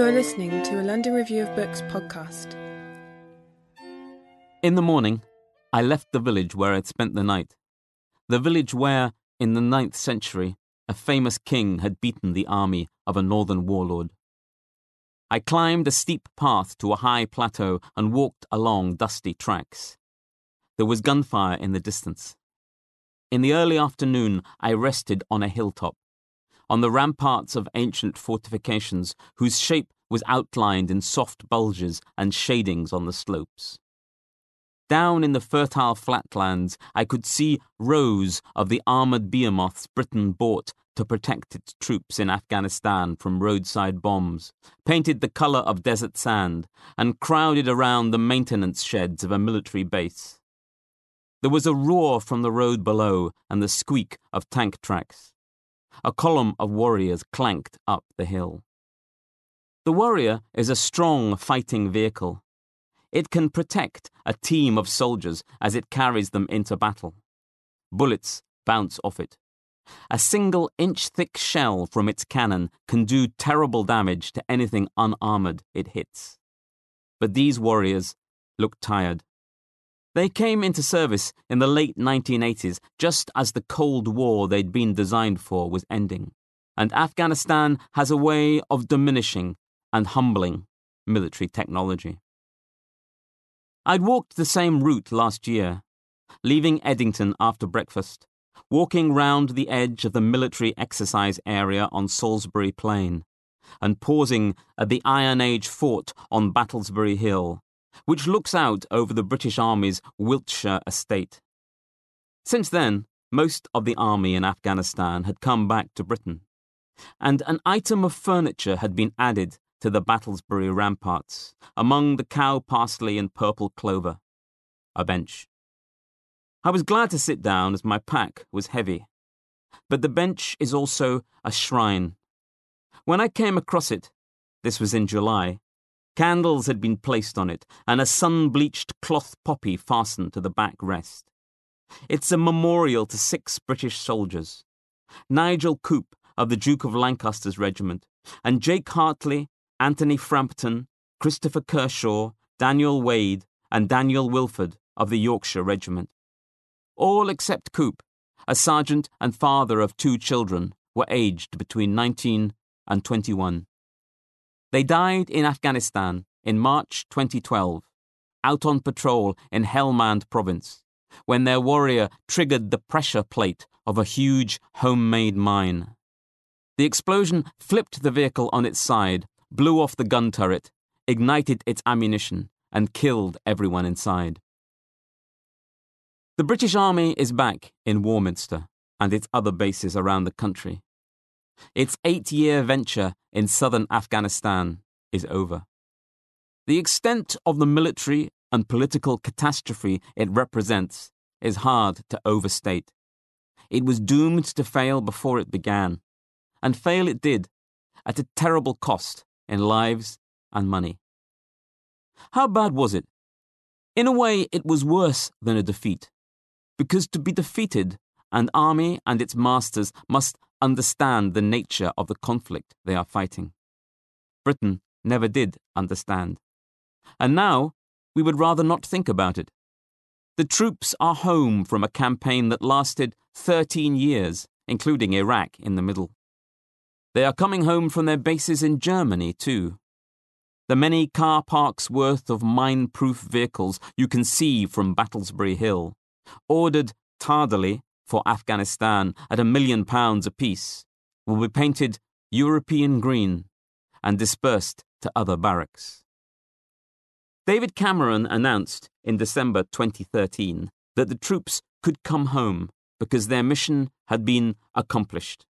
You are listening to a London Review of Books podcast. In the morning, I left the village where I'd spent the night. The village where, in the ninth century, a famous king had beaten the army of a northern warlord. I climbed a steep path to a high plateau and walked along dusty tracks. There was gunfire in the distance. In the early afternoon, I rested on a hilltop, on the ramparts of ancient fortifications whose shape was outlined in soft bulges and shadings on the slopes. Down in the fertile flatlands, I could see rows of the armoured behemoths Britain bought to protect its troops in Afghanistan from roadside bombs, painted the colour of desert sand, and crowded around the maintenance sheds of a military base. There was a roar from the road below and the squeak of tank tracks. A column of warriors clanked up the hill. The warrior is a strong fighting vehicle it can protect a team of soldiers as it carries them into battle. Bullets bounce off it. A single inch thick shell from its cannon can do terrible damage to anything unarmored it hits. But these warriors look tired. They came into service in the late 1980s just as the Cold War they'd been designed for was ending, and Afghanistan has a way of diminishing and humbling military technology. I'd walked the same route last year, leaving Edington after breakfast, walking round the edge of the military exercise area on Salisbury Plain, and pausing at the Iron Age fort on Battlesbury Hill, which looks out over the British Army's Wiltshire estate. Since then, most of the army in Afghanistan had come back to Britain, and an item of furniture had been added to the Battlesbury ramparts, among the cow parsley and purple clover. A bench. I was glad to sit down as my pack was heavy. But the bench is also a shrine. When I came across it, this was in July, candles had been placed on it and a sun bleached cloth poppy fastened to the back rest. It's a memorial to six British soldiers Nigel Coupe of the Duke of Lancaster's regiment, and Jake Hartley Anthony Frampton, Christopher Kershaw, Daniel Wade, and Daniel Wilford of the Yorkshire Regiment. All except Coupe, a sergeant and father of two children, were aged between 19 and 21. They died in Afghanistan in March 2012, out on patrol in Helmand province, when their warrior triggered the pressure plate of a huge homemade mine. The explosion flipped the vehicle on its side blew off the gun turret, ignited its ammunition, and killed everyone inside. The British Army is back in Warminster and its other bases around the country. Its eight year venture in southern Afghanistan is over. The extent of the military and political catastrophe it represents is hard to overstate. It was doomed to fail before it began, and fail it did, at a terrible cost in lives and money. How bad was it? In a way, it was worse than a defeat. Because to be defeated, an army and its masters must understand the nature of the conflict they are fighting. Britain never did understand. And now, we would rather not think about it. The troops are home from a campaign that lasted 13 years, including Iraq in the middle. They are coming home from their bases in Germany, too. The many car parks worth of mine proof vehicles you can see from Battlesbury Hill, ordered tardily for Afghanistan at a million pounds apiece, will be painted European green and dispersed to other barracks. David Cameron announced in December 2013 that the troops could come home because their mission had been accomplished.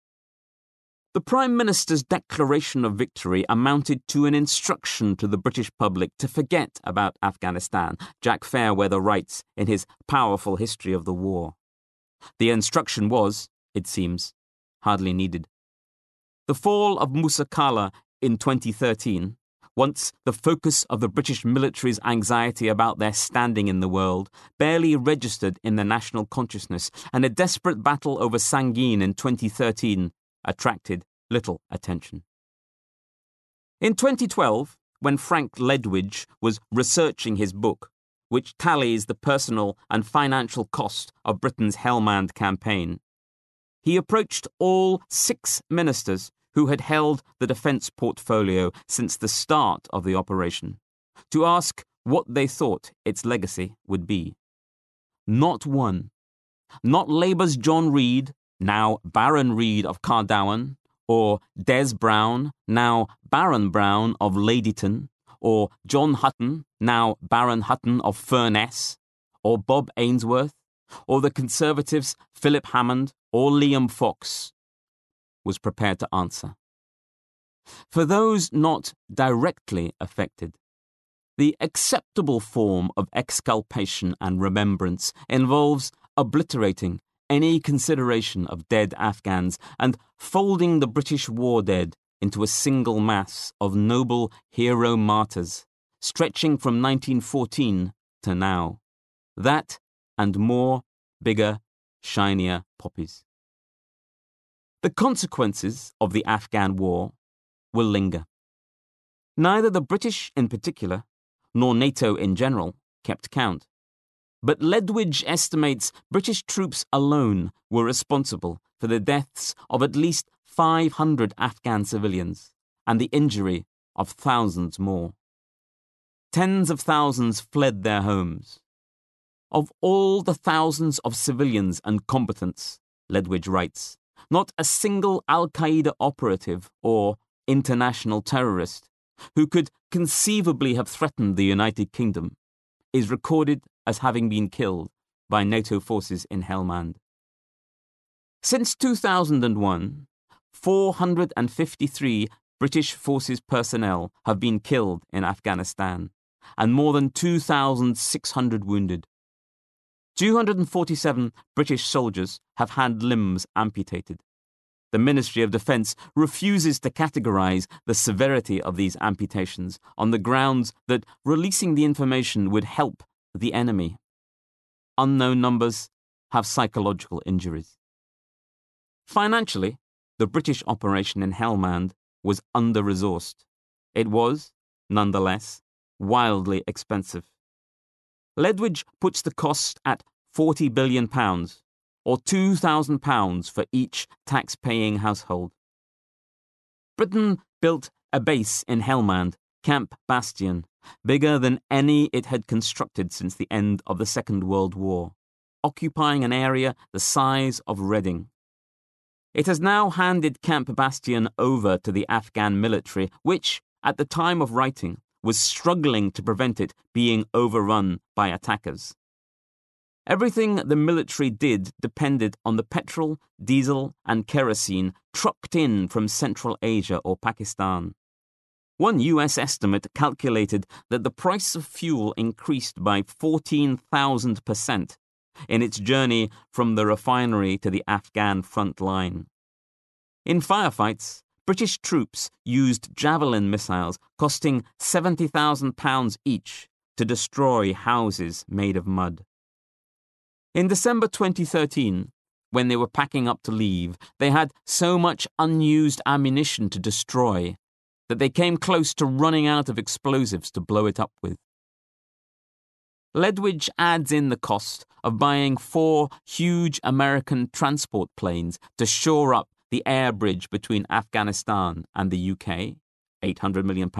The Prime Minister's declaration of victory amounted to an instruction to the British public to forget about Afghanistan, Jack Fairweather writes in his powerful history of the war. The instruction was, it seems, hardly needed. The fall of Musa Qala in 2013, once the focus of the British military's anxiety about their standing in the world, barely registered in the national consciousness, and a desperate battle over Sangin in 2013 attracted little attention. In 2012, when Frank Ledwidge was researching his book, which tallies the personal and financial cost of Britain's Helmand campaign, he approached all six ministers who had held the defence portfolio since the start of the operation to ask what they thought its legacy would be. Not one. Not Labour's John Reid, now Baron Reid of Cardowan, or Des Browne, now Baron Browne of Ladyton, or John Hutton, now Baron Hutton of Furness, or Bob Ainsworth, or the Conservatives Philip Hammond or Liam Fox, was prepared to answer. For those not directly affected, the acceptable form of exculpation and remembrance involves obliterating any consideration of dead Afghans and folding the British war dead into a single mass of noble hero martyrs, stretching from 1914 to now. That and more, bigger, shinier poppies. The consequences of the Afghan war will linger. Neither the British in particular, nor NATO in general, kept count. But Ledwidge estimates British troops alone were responsible for the deaths of at least 500 Afghan civilians and the injury of thousands more. Tens of thousands fled their homes. Of all the thousands of civilians and combatants, Ledwidge writes, not a single Al Qaeda operative or international terrorist who could conceivably have threatened the United Kingdom is recorded as having been killed by NATO forces in Helmand. Since 2001, 453 British forces personnel have been killed in Afghanistan and more than 2,600 wounded. 247 British soldiers have had limbs amputated. The Ministry of Defence refuses to categorise the severity of these amputations on the grounds that releasing the information would help the enemy. Unknown numbers have psychological injuries. Financially, the British operation in Helmand was under resourced. It was, nonetheless, wildly expensive. Ledwidge puts the cost at £40 billion, or £2,000 for each tax paying household. Britain built a base in Helmand, Camp Bastion, bigger than any it had constructed since the end of the Second World War, occupying an area the size of Reading. It has now handed Camp Bastion over to the Afghan military, which, at the time of writing, was struggling to prevent it being overrun by attackers. Everything the military did depended on the petrol, diesel, and kerosene trucked in from Central Asia or Pakistan. One US estimate calculated that the price of fuel increased by 14,000% in its journey from the refinery to the Afghan front line. In firefights, British troops used Javelin missiles costing £70,000 each to destroy houses made of mud. In December 2013, when they were packing up to leave, they had so much unused ammunition to destroy that they came close to running out of explosives to blow it up with. Ledwidge adds in the cost of buying four huge American transport planes to shore up the air bridge between Afghanistan and the UK, £800 million,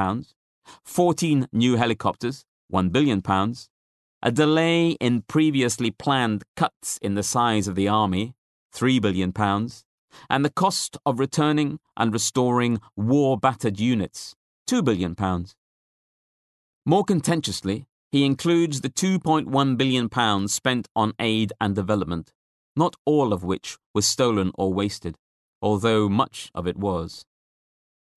14 new helicopters, £1 billion, a delay in previously planned cuts in the size of the army, £3 billion, and the cost of returning and restoring war battered units, £2 billion. More contentiously, he includes the £2.1 billion spent on aid and development, not all of which was stolen or wasted although much of it was.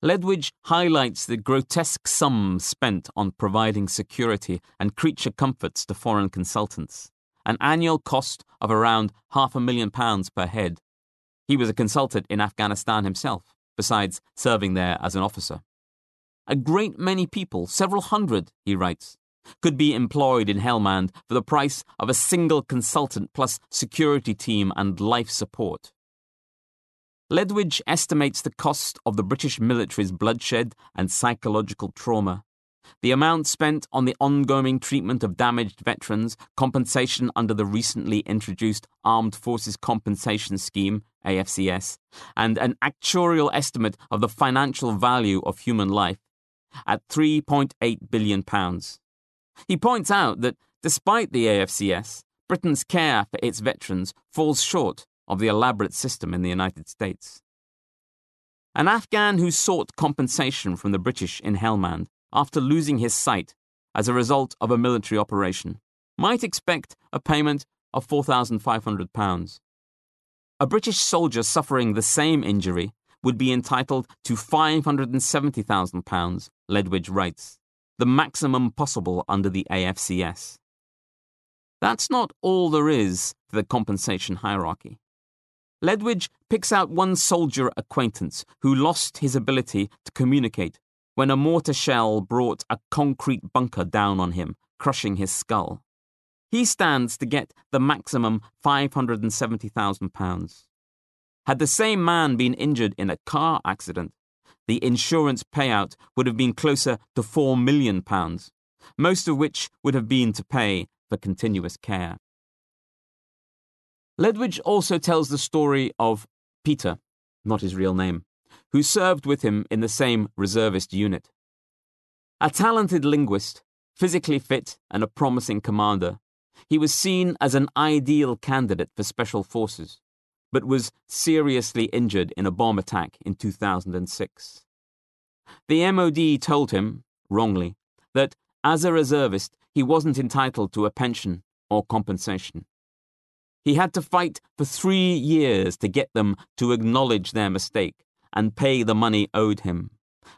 Ledwidge highlights the grotesque sums spent on providing security and creature comforts to foreign consultants, an annual cost of around half a million pounds per head. He was a consultant in Afghanistan himself, besides serving there as an officer. A great many people, several hundred, he writes, could be employed in Helmand for the price of a single consultant plus security team and life support. Ledwidge estimates the cost of the British military's bloodshed and psychological trauma. The amount spent on the ongoing treatment of damaged veterans, compensation under the recently introduced Armed Forces Compensation Scheme, AFCS, and an actuarial estimate of the financial value of human life at £3.8 billion. He points out that despite the AFCS, Britain's care for its veterans falls short of the elaborate system in the United States. An Afghan who sought compensation from the British in Helmand after losing his sight as a result of a military operation might expect a payment of £4,500. A British soldier suffering the same injury would be entitled to £570,000, Ledwidge writes, the maximum possible under the AFCS. That's not all there is to the compensation hierarchy. Ledwidge picks out one soldier acquaintance who lost his ability to communicate when a mortar shell brought a concrete bunker down on him, crushing his skull. He stands to get the maximum £570,000. Had the same man been injured in a car accident, the insurance payout would have been closer to £4 million, most of which would have been to pay for continuous care. Ledwidge also tells the story of Peter, not his real name, who served with him in the same reservist unit. A talented linguist, physically fit, and a promising commander, he was seen as an ideal candidate for special forces, but was seriously injured in a bomb attack in 2006. The MOD told him, wrongly, that as a reservist he wasn't entitled to a pension or compensation. He had to fight for three years to get them to acknowledge their mistake and pay the money owed him,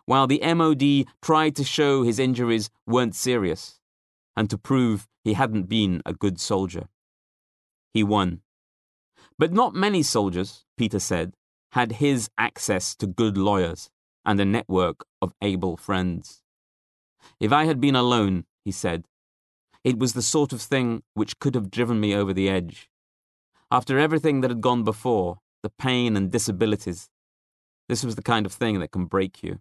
while the MOD tried to show his injuries weren't serious and to prove he hadn't been a good soldier. He won. But not many soldiers, Peter said, had his access to good lawyers and a network of able friends. If I had been alone, he said, it was the sort of thing which could have driven me over the edge. After everything that had gone before, the pain and disabilities, this was the kind of thing that can break you.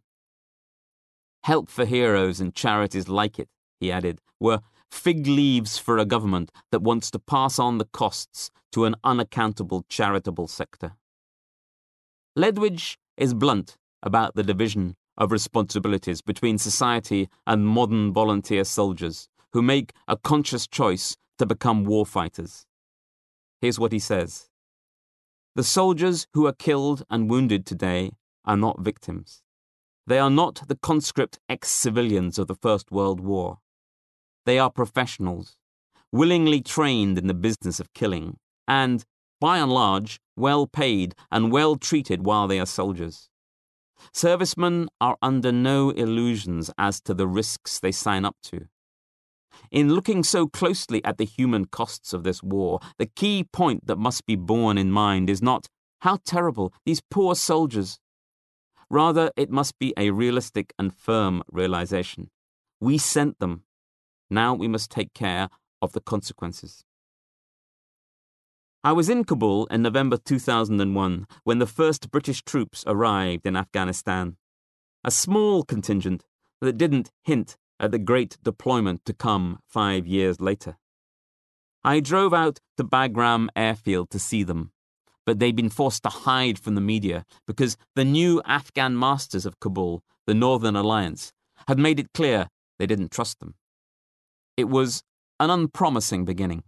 Help for Heroes and charities like it, he added, were fig leaves for a government that wants to pass on the costs to an unaccountable charitable sector. Ledwidge is blunt about the division of responsibilities between society and modern volunteer soldiers who make a conscious choice to become war fighters. Here's what he says The soldiers who are killed and wounded today are not victims. They are not the conscript ex civilians of the First World War. They are professionals, willingly trained in the business of killing, and, by and large, well paid and well treated while they are soldiers. Servicemen are under no illusions as to the risks they sign up to. In looking so closely at the human costs of this war, the key point that must be borne in mind is not how terrible these poor soldiers. Rather, it must be a realistic and firm realization. We sent them. Now we must take care of the consequences. I was in Kabul in November 2001 when the first British troops arrived in Afghanistan. A small contingent that didn't hint at the great deployment to come five years later. I drove out to Bagram airfield to see them, but they'd been forced to hide from the media because the new Afghan masters of Kabul, the Northern Alliance, had made it clear they didn't trust them. It was an unpromising beginning.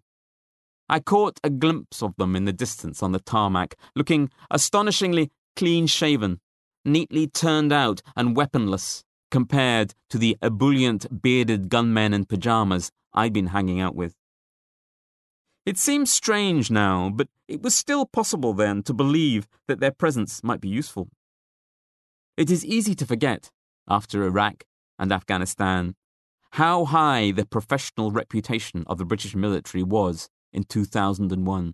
I caught a glimpse of them in the distance on the tarmac, looking astonishingly clean shaven, neatly turned out and weaponless, compared to the ebullient bearded gunmen in pajamas I'd been hanging out with. It seems strange now, but it was still possible then to believe that their presence might be useful. It is easy to forget, after Iraq and Afghanistan, how high the professional reputation of the British military was in 2001.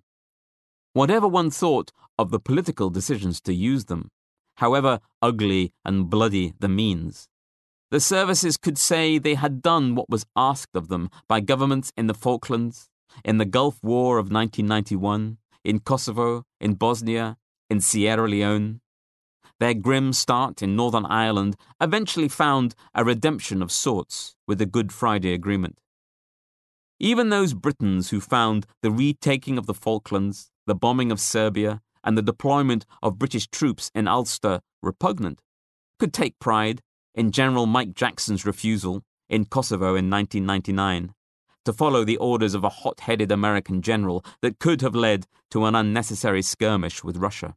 Whatever one thought of the political decisions to use them, however ugly and bloody the means, the services could say they had done what was asked of them by governments in the Falklands, in the Gulf War of 1991, in Kosovo, in Bosnia, in Sierra Leone. Their grim start in Northern Ireland eventually found a redemption of sorts with the Good Friday Agreement. Even those Britons who found the retaking of the Falklands, the bombing of Serbia, and the deployment of British troops in Ulster repugnant could take pride in General Mike Jackson's refusal in Kosovo in 1999 to follow the orders of a hot headed American general that could have led to an unnecessary skirmish with Russia.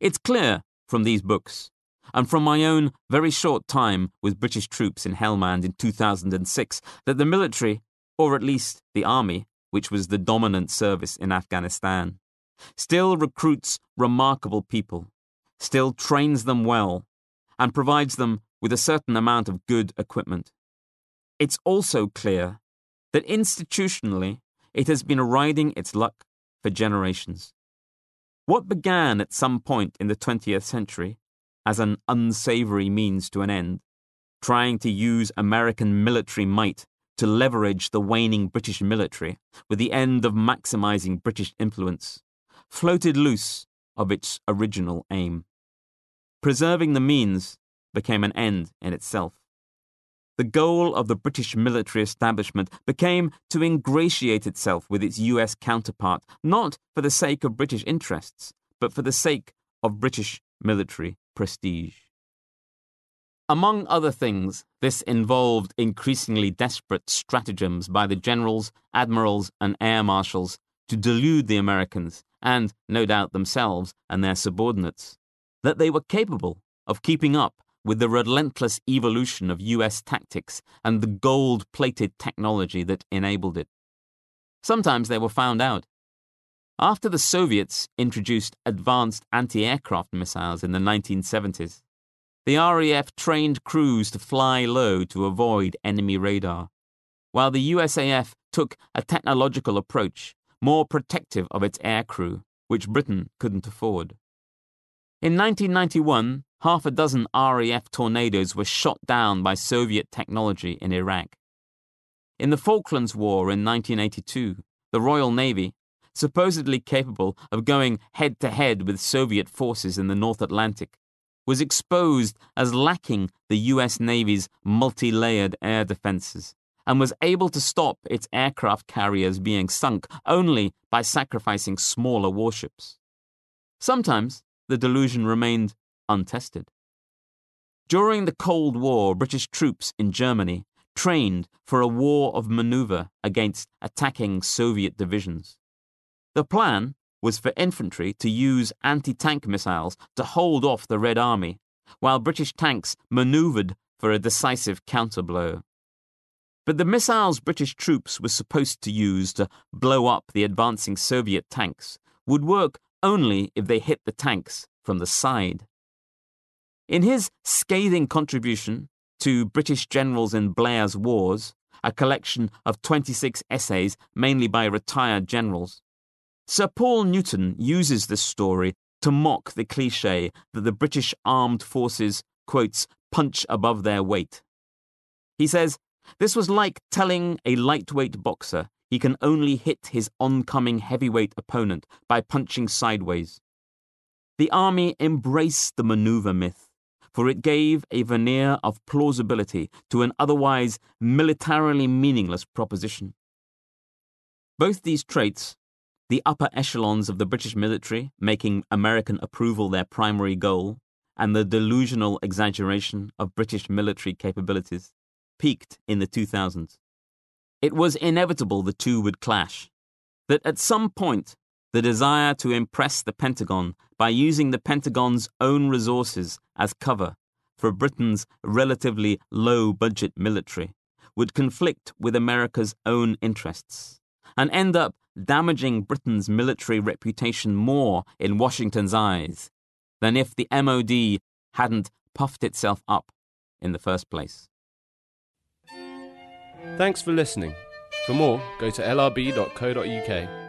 It's clear from these books, and from my own very short time with British troops in Helmand in 2006, that the military, or at least the army, which was the dominant service in Afghanistan, still recruits remarkable people, still trains them well, and provides them with a certain amount of good equipment. It's also clear that institutionally it has been riding its luck for generations. What began at some point in the 20th century as an unsavory means to an end, trying to use American military might to leverage the waning British military with the end of maximizing British influence, floated loose of its original aim. Preserving the means became an end in itself. The goal of the British military establishment became to ingratiate itself with its US counterpart, not for the sake of British interests, but for the sake of British military prestige. Among other things, this involved increasingly desperate stratagems by the generals, admirals, and air marshals to delude the Americans, and no doubt themselves and their subordinates, that they were capable of keeping up with the relentless evolution of US tactics and the gold plated technology that enabled it. Sometimes they were found out. After the Soviets introduced advanced anti aircraft missiles in the 1970s, the RAF trained crews to fly low to avoid enemy radar, while the USAF took a technological approach more protective of its aircrew, which Britain couldn't afford. In 1991, half a dozen RAF tornadoes were shot down by Soviet technology in Iraq. In the Falklands War in 1982, the Royal Navy, supposedly capable of going head to head with Soviet forces in the North Atlantic, was exposed as lacking the US Navy's multi layered air defenses and was able to stop its aircraft carriers being sunk only by sacrificing smaller warships. Sometimes the delusion remained untested. During the Cold War, British troops in Germany trained for a war of maneuver against attacking Soviet divisions. The plan was for infantry to use anti tank missiles to hold off the Red Army, while British tanks maneuvered for a decisive counterblow. But the missiles British troops were supposed to use to blow up the advancing Soviet tanks would work only if they hit the tanks from the side. In his scathing contribution to British Generals in Blair's Wars, a collection of 26 essays mainly by retired generals, Sir Paul Newton uses this story to mock the cliche that the British armed forces, quotes, punch above their weight. He says, This was like telling a lightweight boxer he can only hit his oncoming heavyweight opponent by punching sideways. The army embraced the maneuver myth for it gave a veneer of plausibility to an otherwise militarily meaningless proposition. Both these traits, the upper echelons of the British military making American approval their primary goal, and the delusional exaggeration of British military capabilities, peaked in the 2000s. It was inevitable the two would clash, that at some point the desire to impress the Pentagon by using the Pentagon's own resources as cover for Britain's relatively low budget military would conflict with America's own interests and end up damaging Britain's military reputation more in Washington's eyes than if the MOD hadn't puffed itself up in the first place. Thanks for listening. For more, go to lrb.co.uk.